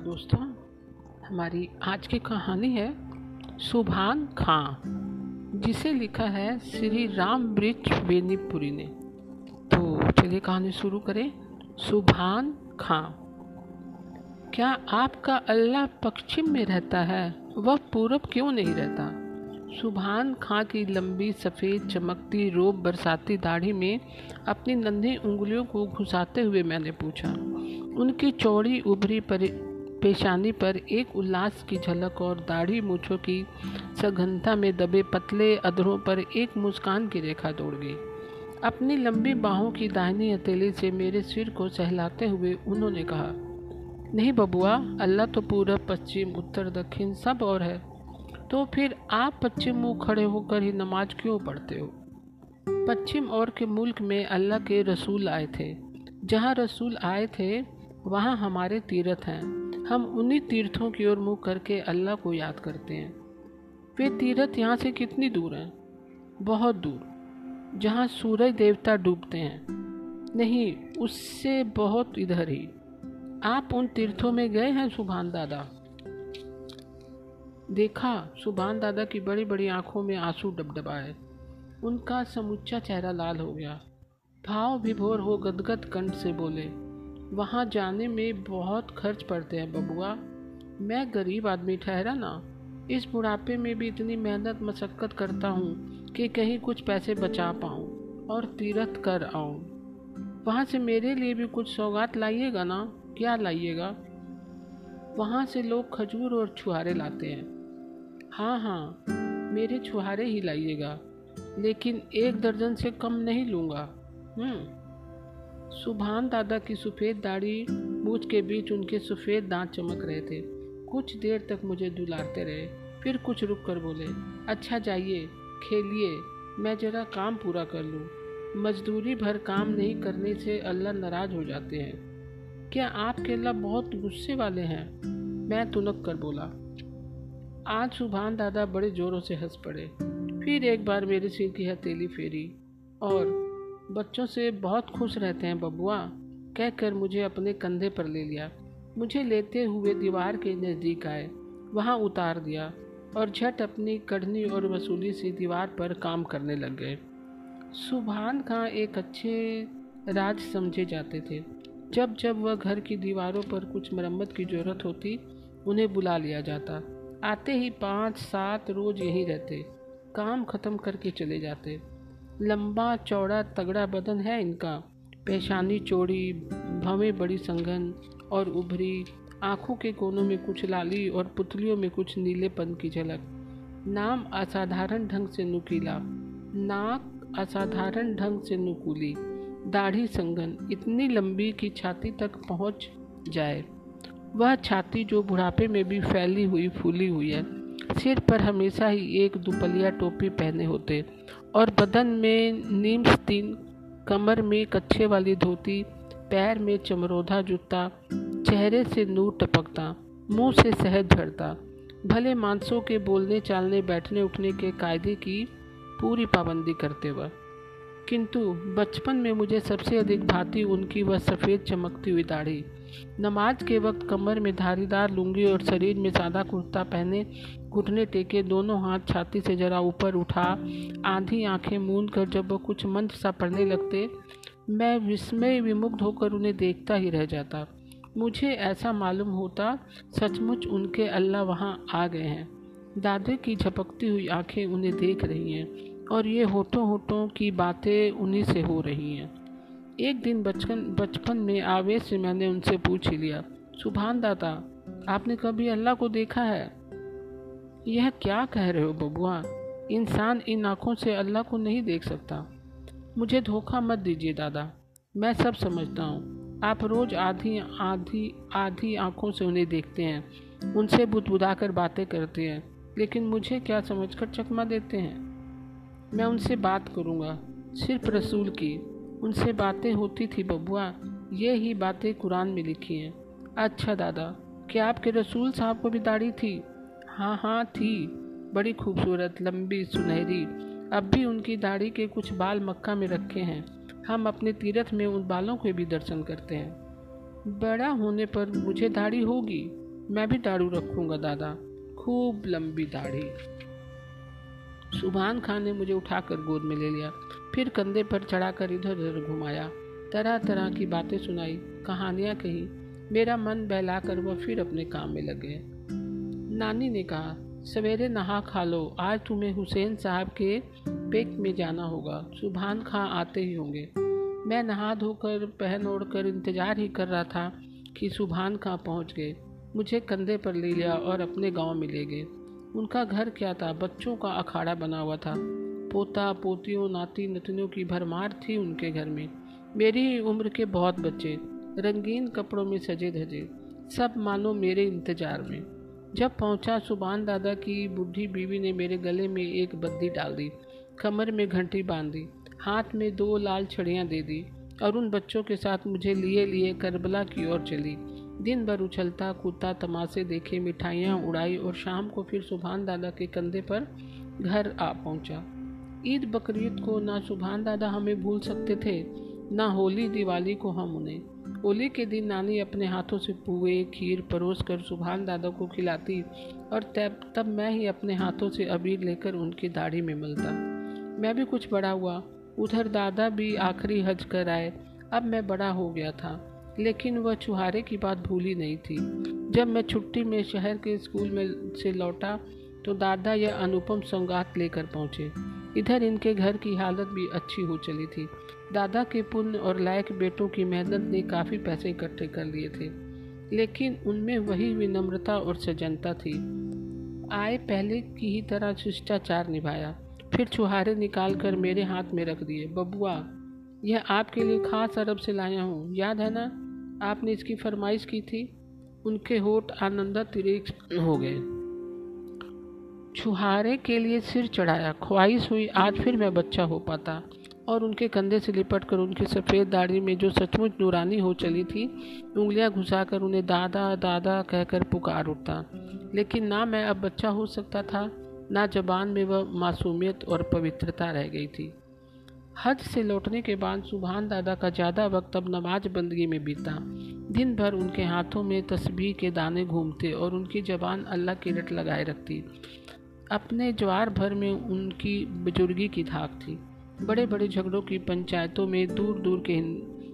दोस्तों, हमारी आज की कहानी है सुभान खां, जिसे लिखा है श्री राम ब्रिज बेनीपुरी ने। तो चलिए कहानी शुरू करें, सुभान खां। क्या आपका अल्लाह पश्चिम में रहता है, वह पूरब क्यों नहीं रहता? सुभान खां की लंबी, सफ़ेद, चमकती रोब बरसाती दाढ़ी में अपनी नन्ही उंगलियों को घुसाते हुए मैंने पूछा, उनकी चौड़ी, उभरी पेशानी पर एक उल्लास की झलक और दाढ़ी मूछों की सघनता में दबे पतले अधरों पर एक मुस्कान की रेखा दौड़ गई। अपनी लंबी बाहों की दाहिनी हथेली से मेरे सिर को सहलाते हुए उन्होंने कहा, नहीं बबुआ, अल्लाह तो पूरब, पश्चिम, उत्तर, दक्षिण सब और है। तो फिर आप पश्चिम मुँह खड़े होकर ही नमाज़ क्यों पढ़ते हो? पश्चिम और के मुल्क में अल्लाह के रसूल आए थे। जहाँ रसूल आए थे, वहाँ हमारे तीर्थ हैं। हम उन्हीं तीर्थों की ओर मुँह करके अल्लाह को याद करते हैं। वे तीर्थ यहाँ से कितनी दूर हैं? बहुत दूर, जहाँ सूरज देवता डूबते हैं। नहीं, उससे बहुत इधर ही। आप उन तीर्थों में गए हैं, सुभान दादा? देखा, सुभान दादा की बड़ी बड़ी आँखों में आँसू डबडबाए। उनका समूचा चेहरा लाल हो गया। भाव विभोर हो गदगद कंठ से बोले वहाँ जाने में बहुत खर्च पड़ते हैं बबुआ। मैं गरीब आदमी ठहरा ना, इस बुढ़ापे में भी इतनी मेहनत मशक्क़त करता हूँ कि कहीं कुछ पैसे बचा पाऊँ और तीरथ कर आऊँ। वहाँ से मेरे लिए भी कुछ सौगात लाइएगा ना? क्या लाइएगा? वहाँ से लोग खजूर और छुहारे लाते हैं। हाँ हाँ मेरे छुहारे ही लाइएगा, लेकिन एक दर्जन से कम नहीं लूँगा। हम्म। सुभान दादा की सफ़ेद दाढ़ी मूछ के बीच उनके सफ़ेद दांत चमक रहे थे। कुछ देर तक मुझे दुलारते रहे। फिर कुछ रुक कर बोले अच्छा जाइए, खेलिए, मैं ज़रा काम पूरा कर लूँ। मजदूरी भर काम नहीं करने से अल्लाह नाराज़ हो जाते हैं। क्या आपके अल्लाह बहुत गुस्से वाले हैं? मैं तुनक कर बोला। आज सुभान दादा बड़े जोरों से हंस पड़े। फिर एक बार मेरे सिर की हथेली फेरी और बच्चों से बहुत खुश रहते हैं बबुआ। कहकर मुझे अपने कंधे पर ले लिया। मुझे लेते हुए दीवार के नज़दीक आए। वहाँ उतार दिया और झट अपनी कढ़नी और वसूली से दीवार पर काम करने लग गए। सुभान खां एक अच्छे राज समझे जाते थे। जब जब वह घर की दीवारों पर कुछ मरम्मत की ज़रूरत होती, उन्हें बुला लिया जाता। आते ही पाँच सात रोज यहीं रहते। काम ख़त्म करके चले जाते। लंबा चौड़ा तगड़ा बदन है इनका। पेशानी चौड़ी भवें बड़ी संघन और उभरी आँखों के कोनों में कुछ लाली और पुतलियों में कुछ नीलेपन की झलक। नाम असाधारण ढंग से नुकीला। नाक असाधारण ढंग से नुकूली। दाढ़ी संगन, इतनी लंबी कि छाती तक पहुँच जाए। वह छाती जो बुढ़ापे में भी फैली हुई, फूली हुई है। सिर पर हमेशा ही एक दुपलिया टोपी पहने होते। और बदन में नीम स्तीन कमर में कच्छे वाली धोती, पैर में चमरोधा जूता, चेहरे से नूर टपकता, मुँह से शहद झड़ता। भले मांसों के बोलने चालने, बैठने उठने के कायदे की पूरी पाबंदी करते वह किंतु बचपन में मुझे सबसे अधिक भांति उनकी वह सफ़ेद चमकती हुई दाढ़ी। नमाज़ के वक्त कमर में धारीदार लुंगी और शरीर में सादा कुर्ता पहने घुटने टेके दोनों हाथ छाती से जरा ऊपर उठा, आधी आँखें मूंद कर जब वह कुछ मंत्र सा पढ़ने लगते, मैं विस्मय विमुग्ध होकर उन्हें देखता ही रह जाता। मुझे ऐसा मालूम होता, सचमुच उनके अल्लाह वहाँ आ गए हैं। दादे की झपकती हुई आँखें उन्हें देख रही हैं, और ये होठों होठों की बातें उन्हीं से हो रही हैं। एक दिन बचपन बचपन में आवेश से मैंने उनसे पूछ लिया, सुभान दादा, आपने कभी अल्लाह को देखा है? यह क्या कह रहे हो बबुआ इंसान इन आँखों से अल्लाह को नहीं देख सकता। मुझे धोखा मत दीजिए दादा। मैं सब समझता हूँ। आप रोज़ आधी आधी आधी आँखों से उन्हें देखते हैं। उनसे बुदबुदा कर बातें करते हैं। लेकिन मुझे क्या समझकर चकमा देते हैं? मैं उनसे बात करूँगा। सिर्फ़ रसूल की। उनसे बातें होती थी बबुआ। ये ही बातें कुरान में लिखी हैं। अच्छा दादा, क्या आपके रसूल साहब को भी दाढ़ी थी? हाँ हाँ थी। बड़ी खूबसूरत, लंबी सुनहरी। अब भी उनकी दाढ़ी के कुछ बाल मक्का में रखे हैं। हम अपने तीर्थ में उन बालों के भी दर्शन करते हैं। बड़ा होने पर मुझे दाढ़ी होगी। मैं भी दाढ़ू रखूँगा, दादा। खूब लंबी दाढ़ी। सुबहान खान ने मुझे उठाकर गोद में ले लिया। फिर कंधे पर चढ़ाकर इधर उधर घुमाया। तरह तरह की बातें सुनाई, कहानियाँ कही। मेरा मन बहलाकर वह फिर अपने काम में लग। गए नानी ने कहा, सवेरे नहा खा लो। आज तुम्हें हुसैन साहब के पेक में जाना होगा। सुबहान खां आते ही होंगे। मैं नहा धोकर, पहन ओढ़ कर इंतज़ार ही कर रहा था कि सुबहान खां पहुँच गए। मुझे कंधे पर ले लिया और अपने गाँव में ले गए। उनका घर क्या था? बच्चों का अखाड़ा बना हुआ था। पोता, पोतियों, नाती नतनियों की भरमार थी उनके घर में। मेरी उम्र के बहुत बच्चे। रंगीन कपड़ों में सजे धजे। सब मानो मेरे इंतज़ार में। जब पहुँचा सुबान दादा की बूढ़ी बीवी ने मेरे गले में एक बद्दी डाल दी, कमर में घंटी बाँध दी हाथ में दो लाल छड़ियाँ दे दी और उन बच्चों के साथ मुझे लिए लिए करबला की ओर चली। दिन भर उछलता कूदता तमाशे देखे मिठाइयाँ उड़ाई और शाम को फिर सुबहान दादा के कंधे पर घर आ पहुँचा। ईद बकरीद को ना सुबहान दादा हमें भूल सकते थे ना होली दिवाली को हम उन्हें। होली के दिन नानी अपने हाथों से पुए, खीर, परोस कर सुबहान दादा को खिलाती और तब तब मैं ही अपने हाथों से अबीर लेकर उनकी दाढ़ी में मिलता। मैं भी कुछ बड़ा हुआ। उधर दादा भी आखिरी हज कर आए। अब मैं बड़ा हो गया था, लेकिन वह चुहारे की बात भूली नहीं थी। जब मैं छुट्टी में शहर के स्कूल में से लौटा तो दादा यह अनुपम सौगात लेकर पहुँचे। इधर इनके घर की हालत भी अच्छी हो चली थी। दादा के पुण्य और लायक बेटों की मेहनत ने काफ़ी पैसे इकट्ठे कर लिए थे, लेकिन उनमें वही विनम्रता और सजनता थी। आए पहले की ही तरह शिष्टाचार निभाया, फिर छुहारे निकाल कर मेरे हाथ में रख दिए। बबुआ, यह आपके लिए खास अरब से लाया हूँ, याद है ना? आपने इसकी फरमाइश की थी, उनके होठ आनंदा तिरेक हो गए। छुहारे के लिए सिर चढ़ाया, ख्वाहिश हुई, आज फिर मैं बच्चा हो पाता। और उनके कंधे से लिपट कर उनकी सफ़ेद दाढ़ी में जो सचमुच नूरानी हो चली थी, उंगलियाँ घुसाकर उन्हें दादा दादा कहकर पुकार उठता। लेकिन ना मैं अब बच्चा हो सकता था, ना जबान में वह मासूमियत और पवित्रता रह गई थी। हज से लौटने के बाद सुबहान दादा का ज़्यादा वक्त अब नमाज़ बंदगी में बीता। दिन भर उनके हाथों में तस्बीह के दाने घूमते और उनकी जबान अल्लाह की रट लगाए रखती। अपने ज्वार भर में उनकी बुजुर्गी की धाक थी। बड़े बड़े झगड़ों की पंचायतों में दूर दूर के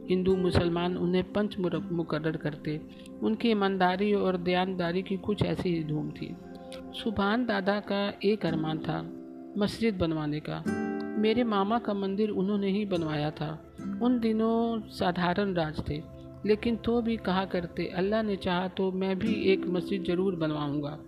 हिंदू मुसलमान उन्हें पंच मुकर्र करते। उनकी ईमानदारी और दयानदारी की कुछ ऐसी ही धूम थी। सुबहान दादा का एक अरमान था, मस्जिद बनवाने का। मेरे मामा का मंदिर उन्होंने ही बनवाया था। उन दिनों साधारण राज थे, लेकिन तो भी कहा करते, अल्लाह ने चाहा तो मैं भी एक मस्जिद ज़रूर बनवाऊँगा।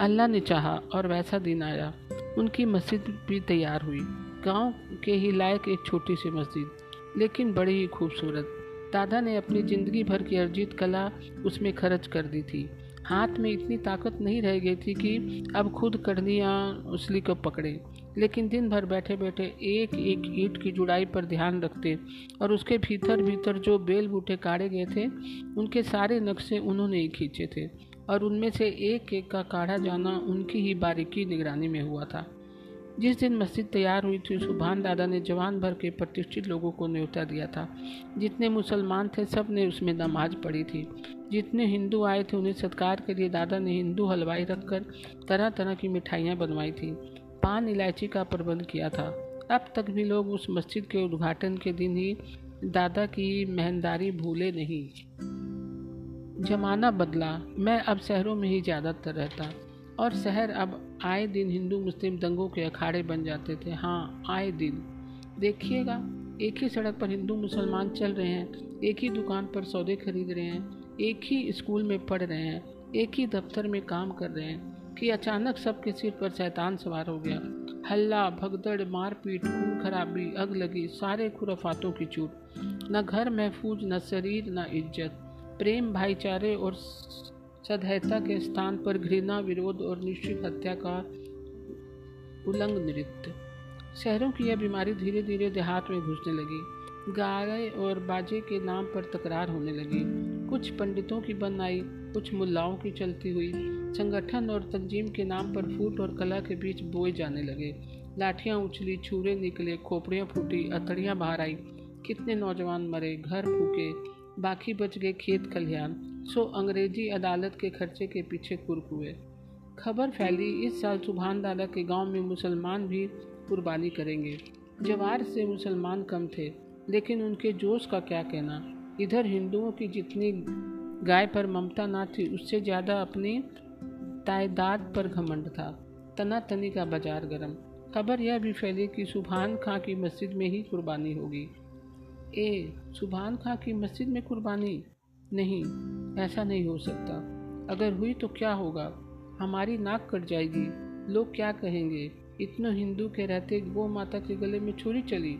अल्लाह ने चाहा और वैसा दिन आया। उनकी मस्जिद भी तैयार हुई। गाँव के ही लायक एक छोटी सी मस्जिद, लेकिन बड़ी ही खूबसूरत। दादा ने अपनी ज़िंदगी भर की अर्जित कला उसमें खर्च कर दी थी। हाथ में इतनी ताकत नहीं रह गई थी कि अब खुद कड़नियाँ उसली को पकड़े, लेकिन दिन भर बैठे बैठे एक एक ईट की जुड़ाई पर ध्यान रखते और उसके भीतर भीतर जो बेल बूटे काढ़े गए थे, उनके सारे नक्शे उन्होंने ही खींचे थे और उनमें से एक एक का काढ़ा जाना उनकी ही बारीकी निगरानी में हुआ था। जिस दिन मस्जिद तैयार हुई थी सुबहान दादा ने जवान भर के प्रतिष्ठित लोगों को न्योता दिया था। जितने मुसलमान थे, सबने उसमें नमाज़ पढ़ी थी। जितने हिंदू आए थे, उन्हें सत्कार के लिए दादा ने हिंदू हलवाई रखकर तरह तरह की मिठाइयाँ बनवाई थी। पान इलायची का प्रबंध किया था। अब तक भी लोग उस मस्जिद के उद्घाटन के दिन ही दादा की मेहनदारी भूले नहीं। जमाना बदला। मैं अब शहरों में ही ज़्यादातर रहता। और शहर अब आए दिन हिंदू मुस्लिम दंगों के अखाड़े बन जाते थे। हाँ आए दिन। देखिएगा, एक ही सड़क पर हिंदू मुसलमान चल रहे हैं, एक ही दुकान पर सौदे खरीद रहे हैं, एक ही स्कूल में पढ़ रहे हैं, एक ही दफ्तर में काम कर रहे हैं कि अचानक सबके सिर पर शैतान सवार हो गया। हल्ला, भगदड़, मारपीट, खून खराबी, अग लगी, सारे खुरफातों की चूट न घर महफूज, न शरीर, न इज़्ज़त। प्रेम, भाईचारे और सदहता के स्थान पर घृणा, विरोध और निश्चित हत्या का उलंग नृत्य। शहरों की यह बीमारी धीरे धीरे देहात में घुसने लगी। गाय और बाजे के नाम पर तकरार होने लगी। कुछ पंडितों की बन आई, कुछ मुल्लाओं की चलती हुई। संगठन और तंजीम के नाम पर फूट और कला के बीच बोए जाने लगे। लाठियाँ उछली, छूरे निकले, खोपड़ियाँ फूटी, अतड़ियाँ बाहर आई। कितने नौजवान मरे, घर फूके, बाकी बच गए खेत खलिहान। सो अंग्रेज़ी अदालत के खर्चे के पीछे कुर्क हुए। खबर फैली, इस साल सुबहान दादा के गाँव में मुसलमान भी कुर्बानी करेंगे। जवार से मुसलमान कम थे, लेकिन उनके जोश का क्या कहना? इधर हिंदुओं की जितनी गाय पर ममता ना थी, उससे ज़्यादा अपनी तादाद पर घमंड था। तना तनी का बाज़ार गर्म। खबर यह भी फैली कि सुबहान खां की मस्जिद में ही कुर्बानी होगी। ए सुबहान खां की मस्जिद में कुर्बानी? नहीं, ऐसा नहीं हो सकता। अगर हुई तो क्या होगा? हमारी नाक कट जाएगी। लोग क्या कहेंगे? इतने हिंदू के रहते गौ माता के गले में छुरी चली।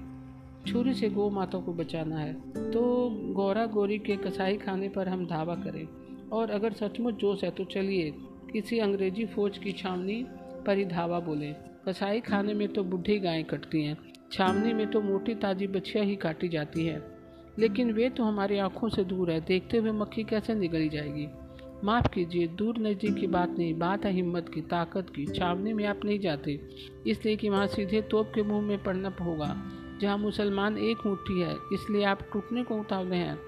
छुरी से गौ माता को बचाना है। तो गौरा गौरी के कसाई खाने पर हम धावा करें। और अगर सचमुच जोश है तो चलिए, किसी अंग्रेज़ी फौज की छावनी पर ही धावा बोले। कसाई खाने में तो बुढ़ी गायें कटती हैं। छावनी में तो मोटी ताजी बछिया ही काटी जाती है। लेकिन वे तो हमारी आँखों से दूर है। देखते हुए मक्खी कैसे निगली जाएगी? माफ़ कीजिए, दूर नज़दीक की बात नहीं, बात है हिम्मत की, ताकत की। छावनी में आप नहीं जाते, इसलिए कि वहाँ सीधे तोप के मुँह में पड़ना होगा, जहाँ मुसलमान एक मुट्ठी है, इसलिए आप टूटने को उतावले हैं।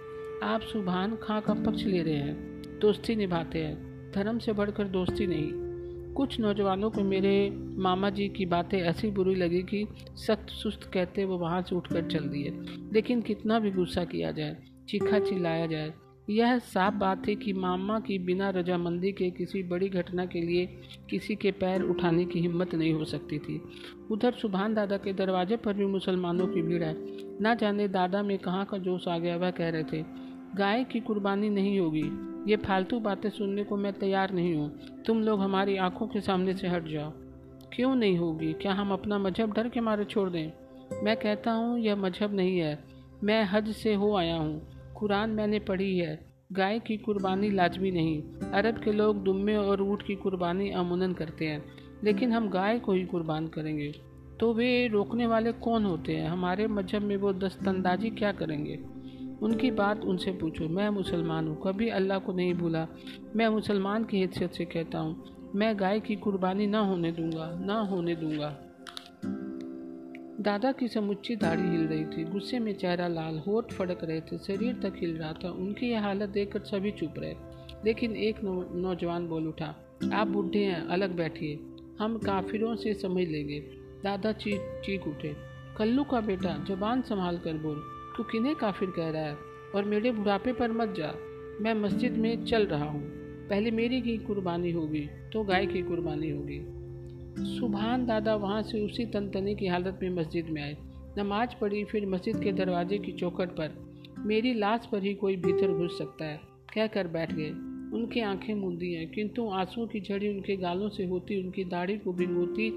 आप सुबहान खां का पक्ष ले रहे हैं, दोस्ती निभाते हैं। धर्म से बढ़कर दोस्ती नहीं। कुछ नौजवानों को मेरे मामा जी की बातें ऐसी बुरी लगी कि सख्त सुस्त कहते वो वहाँ से उठकर चल दिए। लेकिन कितना भी गुस्सा किया जाए, चीखा चिल्लाया जाए, यह साफ़ बात थी कि मामा की बिना रजामंदी के किसी बड़ी घटना के लिए किसी के पैर उठाने की हिम्मत नहीं हो सकती थी। उधर सुबहान दादा के दरवाजे पर भी मुसलमानों की भीड़ है। ना जाने दादा में कहाँ का जोश आ गया, वह कह रहे थे, गाय की कुर्बानी नहीं होगी। ये फालतू बातें सुनने को मैं तैयार नहीं हूँ। तुम लोग हमारी आँखों के सामने से हट जाओ। क्यों नहीं होगी? क्या हम अपना मज़हब डर के मारे छोड़ दें? मैं कहता हूँ, यह मज़हब नहीं है। मैं हज से हो आया हूँ। कुरान मैंने पढ़ी है। गाय की कुर्बानी लाजमी नहीं। अरब के लोग दुम्बे और ऊँट की कुर्बानी अमूनन करते हैं। लेकिन हम गाय को ही कुर्बान करेंगे। तो वे रोकने वाले कौन होते हैं? हमारे मज़हब में वो दस्तंदाजी क्या करेंगे? उनकी बात उनसे पूछो। मैं मुसलमान हूँ। कभी अल्लाह को नहीं भूला। मैं मुसलमान की हैसियत से कहता हूँ, मैं गाय की कुर्बानी ना होने दूँगा, ना होने दूँगा। दादा की समुच्ची दाढ़ी हिल रही थी। गुस्से में चेहरा लाल, होठ फड़क रहे थे। शरीर तक हिल रहा था। उनकी यह हालत देखकर सभी चुप रहे। लेकिन एक नौजवान बोल उठा, आप बूढ़े हैं, अलग बैठिए। हम काफिरों से समझ लेंगे। दादा चीख चीख उठे, कल्लू का बेटा, जबान संभाल कर बोल। तू किन्हें काफिर कह रहा है? और मेरे बुढ़ापे पर मत जा। मैं मस्जिद में चल रहा हूँ। पहले मेरी की कुर्बानी होगी तो गाय की कुर्बानी होगी। सुबहान दादा वहाँ से उसी तनतनी की हालत में मस्जिद में आए। नमाज़ पढ़ी, फिर मस्जिद के दरवाजे की चौखट पर। मेरी लाश पर ही कोई भीतर घुस सकता है, कह कर बैठ गए। उनकी आँखें मूंदी हैं, किंतु आंसुओं की झड़ी उनके गालों से होती, उनकी दाढ़ी को भिंगोती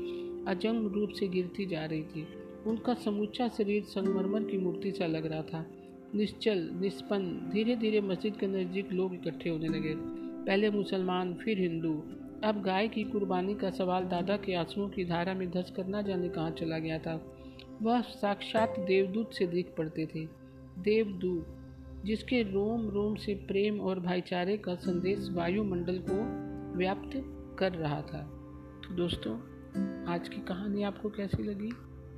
अजंग रूप से गिरती जा रही थी। उनका समूचा शरीर संगमरमर की मूर्ति सा लग रहा था। निश्चल निष्पन्न धीरे धीरे मस्जिद के नज़दीक लोग इकट्ठे होने लगे। पहले मुसलमान, फिर हिंदू। अब गाय की कुर्बानी का सवाल दादा के आंसुओं की धारा में धस कर न जाने कहाँ चला गया था। वह साक्षात देवदूत से दिख पड़ते थे। देवदूत, जिसके रोम रोम से प्रेम और भाईचारे का संदेश वायुमंडल को व्याप्त कर रहा था। तो दोस्तों, आज की कहानी आपको कैसी लगी?